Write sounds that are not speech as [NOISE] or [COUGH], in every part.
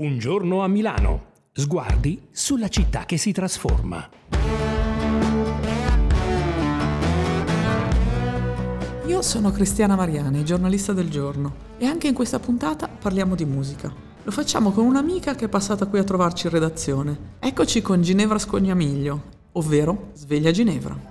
Un giorno a Milano. Sguardi sulla città che si trasforma. Io sono Cristiana Mariani, giornalista del giorno, e anche in questa puntata parliamo di musica. Lo facciamo con un'amica che è passata qui a trovarci in redazione. Eccoci con Ginevra Scognamiglio, ovvero Sveglia Ginevra.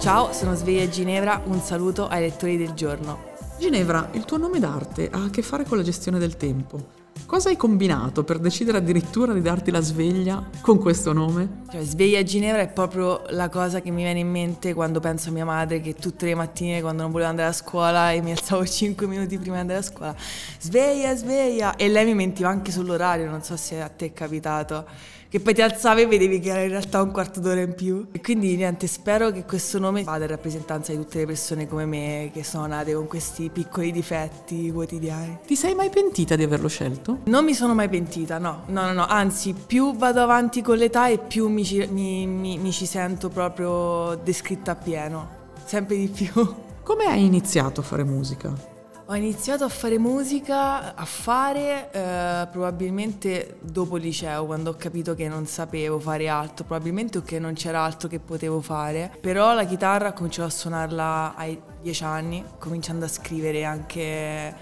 Ciao, sono Sveglia Ginevra, un saluto ai lettori del giorno. Ginevra, il tuo nome d'arte ha a che fare con la gestione del tempo. Cosa hai combinato per decidere addirittura di darti la sveglia con questo nome? Cioè, sveglia Ginevra è proprio la cosa che mi viene in mente quando penso a mia madre che tutte le mattine quando non volevo andare a scuola e mi alzavo [LAUGHS] 5 minuti prima di andare a scuola, sveglia, sveglia, e lei mi mentiva anche sull'orario, non so se a te è capitato che poi ti alzavi e vedevi che era in realtà un quarto d'ora in più. E quindi niente, spero che questo nome vada in rappresentanza di tutte le persone come me che sono nate con questi piccoli difetti quotidiani. Ti sei mai pentita di averlo scelto? Non mi sono mai pentita, no, no, no, no. anzi più vado avanti con l'età e più mi ci, mi, mi, mi ci sento proprio descritta appieno, sempre di più. Come hai iniziato a fare musica? Ho iniziato a fare musica, a fare eh, probabilmente dopo liceo, quando ho capito che non sapevo fare altro, probabilmente o che non c'era altro che potevo fare. Però la chitarra ho cominciato a suonarla ai dieci anni, cominciando a scrivere anche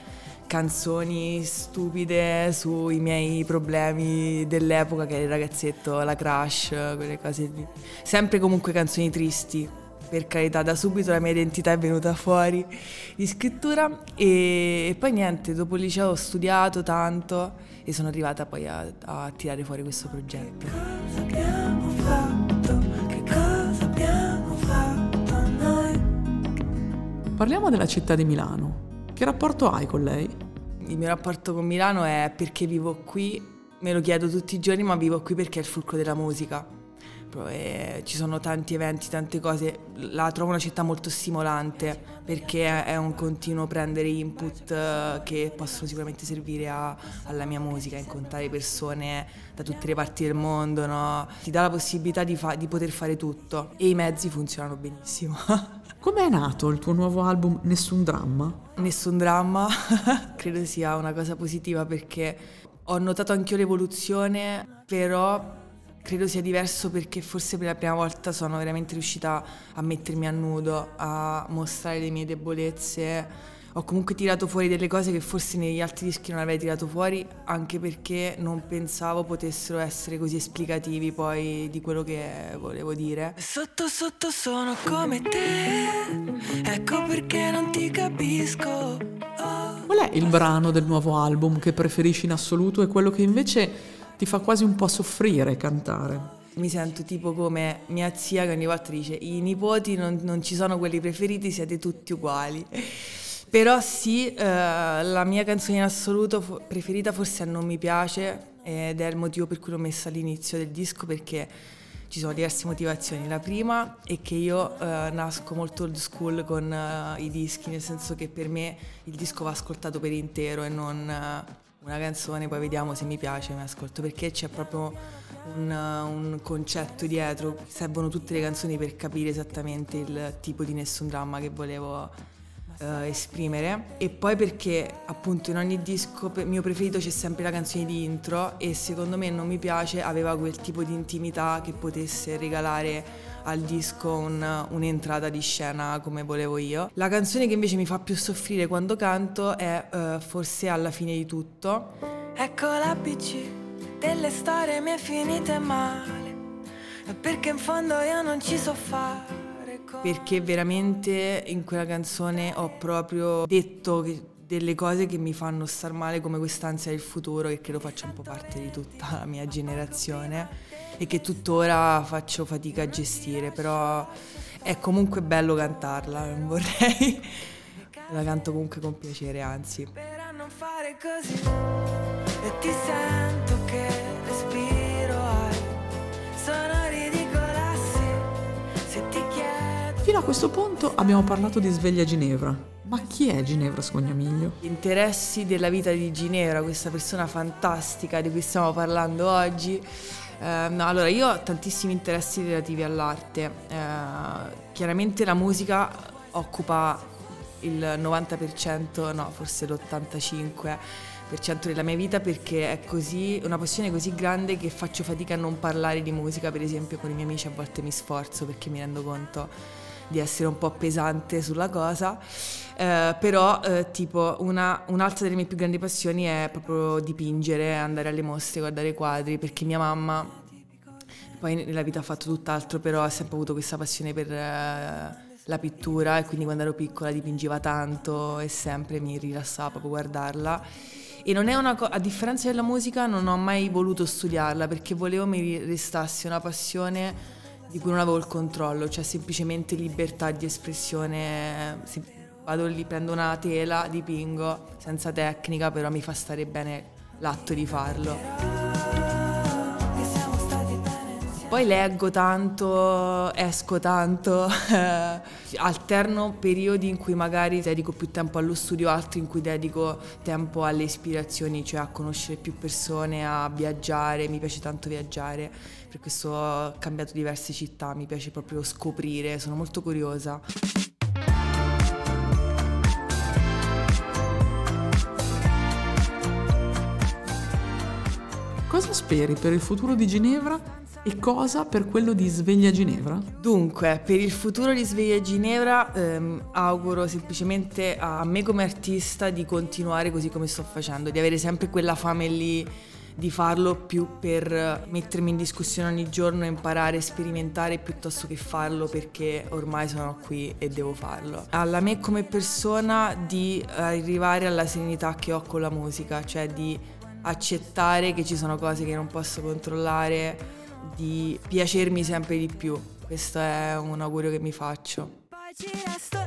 canzoni stupide sui miei problemi dell'epoca, che era il ragazzetto, la crush, quelle cose lì. Sempre comunque canzoni tristi, per carità, da subito la mia identità è venuta fuori di scrittura e, e poi niente, dopo il liceo ho studiato tanto e sono arrivata poi a, a tirare fuori questo progetto. Che cosa abbiamo fatto? Che cosa abbiamo fatto noi? Parliamo della città di Milano. Che rapporto hai con lei? Il mio rapporto con Milano è perché vivo qui, me lo chiedo tutti i giorni, ma vivo qui perché è il fulcro della musica ci sono tanti eventi, tante cose. La trovo una città molto stimolante perché è un continuo prendere input eh, che possono sicuramente servire a, alla mia musica, incontrare persone da tutte le parti del mondo, no? ti dà la possibilità di, fa- di poter fare tutto e i mezzi funzionano benissimo. [LAUGHS] Come è nato il tuo nuovo album Nessun Dramma? Nessun Dramma [LAUGHS] credo sia una cosa positiva perché ho notato anch'io l'evoluzione, però credo sia diverso perché forse per la prima volta sono veramente riuscita a mettermi a nudo, a mostrare le mie debolezze. Ho comunque tirato fuori delle cose che forse negli altri dischi non avrei tirato fuori, anche perché non pensavo potessero essere così esplicativi poi di quello che volevo dire. Sotto sotto sono come te, ecco perché non ti capisco. Oh. Qual è il brano del nuovo album che preferisci in assoluto e quello che invece ti fa quasi un po' soffrire cantare. Mi sento tipo come mia zia che ogni volta dice i nipoti non, non ci sono quelli preferiti, siete tutti uguali. Però sì, eh, la mia canzone in assoluto preferita forse Non mi piace ed è il motivo per cui l'ho messa all'inizio del disco perché ci sono diverse motivazioni. La prima è che io eh, nasco molto old school con uh, i dischi, nel senso che per me il disco va ascoltato per intero e non... Una canzone, poi vediamo se mi piace, mi ascolto, perché c'è proprio un, un, concetto dietro, servono tutte le canzoni per capire esattamente il tipo di nessun dramma che volevo uh, esprimere. E poi perché appunto in ogni disco mio preferito c'è sempre la canzone di intro e secondo me non mi piace, aveva quel tipo di intimità che potesse regalare al disco un, un'entrata di scena come volevo io. La canzone che invece mi fa più soffrire quando canto è uh, Forse alla fine di tutto. Ecco l'ABC delle storie mie finite male, perché in fondo io non ci so fare. Perché veramente in quella canzone ho proprio detto delle cose che mi fanno star male come quest'ansia del futuro che credo faccia un po' parte di tutta la mia generazione e che tuttora faccio fatica a gestire, però è comunque bello cantarla, non vorrei. [LAUGHS] La canto comunque con piacere, anzi. Per non fare così e ti sento che respiro hai. Sono ridicola se ti chiedo. Fino a questo punto abbiamo parlato di Sveglia Ginevra. Ma chi è Ginevra Scognamiglio? Gli interessi della vita di Ginevra, questa persona fantastica di cui stiamo parlando oggi, eh, no, allora io ho tantissimi interessi relativi all'arte. Eh, chiaramente la musica occupa il 90%, no, forse l'85% della mia vita perché è così, una passione così grande che faccio fatica a non parlare di musica, per esempio con i miei amici a volte mi sforzo perché mi rendo conto di essere un po' pesante sulla cosa, eh, però eh, tipo una, un'altra delle mie più grandi passioni è proprio dipingere, andare alle mostre, guardare i quadri, perché mia mamma poi nella vita ha fatto tutt'altro, però ha sempre avuto questa passione per... Eh, la pittura e quindi quando ero piccola dipingeva tanto e sempre mi rilassava proprio guardarla. E non è una cosa, a differenza della musica non ho mai voluto studiarla perché volevo mi restasse una passione di cui non avevo il controllo, cioè semplicemente libertà di espressione. Vado lì, prendo una tela, dipingo senza tecnica, però mi fa stare bene l'atto di farlo. Poi leggo tanto, esco tanto, [LAUGHS] alterno periodi in cui magari dedico più tempo allo studio, altri in cui dedico tempo alle ispirazioni, cioè a conoscere più persone, a viaggiare, mi piace tanto viaggiare, per questo ho cambiato diverse città, mi piace proprio scoprire, sono molto curiosa. Cosa speri per il futuro di Ginevra e cosa per quello di Sveglia Ginevra? Dunque, per il futuro di Sveglia Ginevra ehm, auguro semplicemente a me come artista di continuare così come sto facendo, di avere sempre quella fame lì di farlo più per mettermi in discussione ogni giorno, imparare, sperimentare piuttosto che farlo perché ormai sono qui e devo farlo. Alla me come persona di arrivare alla serenità che ho con la musica, cioè di accettare che ci sono cose che non posso controllare, di piacermi sempre di più. Questo è un augurio che mi faccio. Poi ci resto.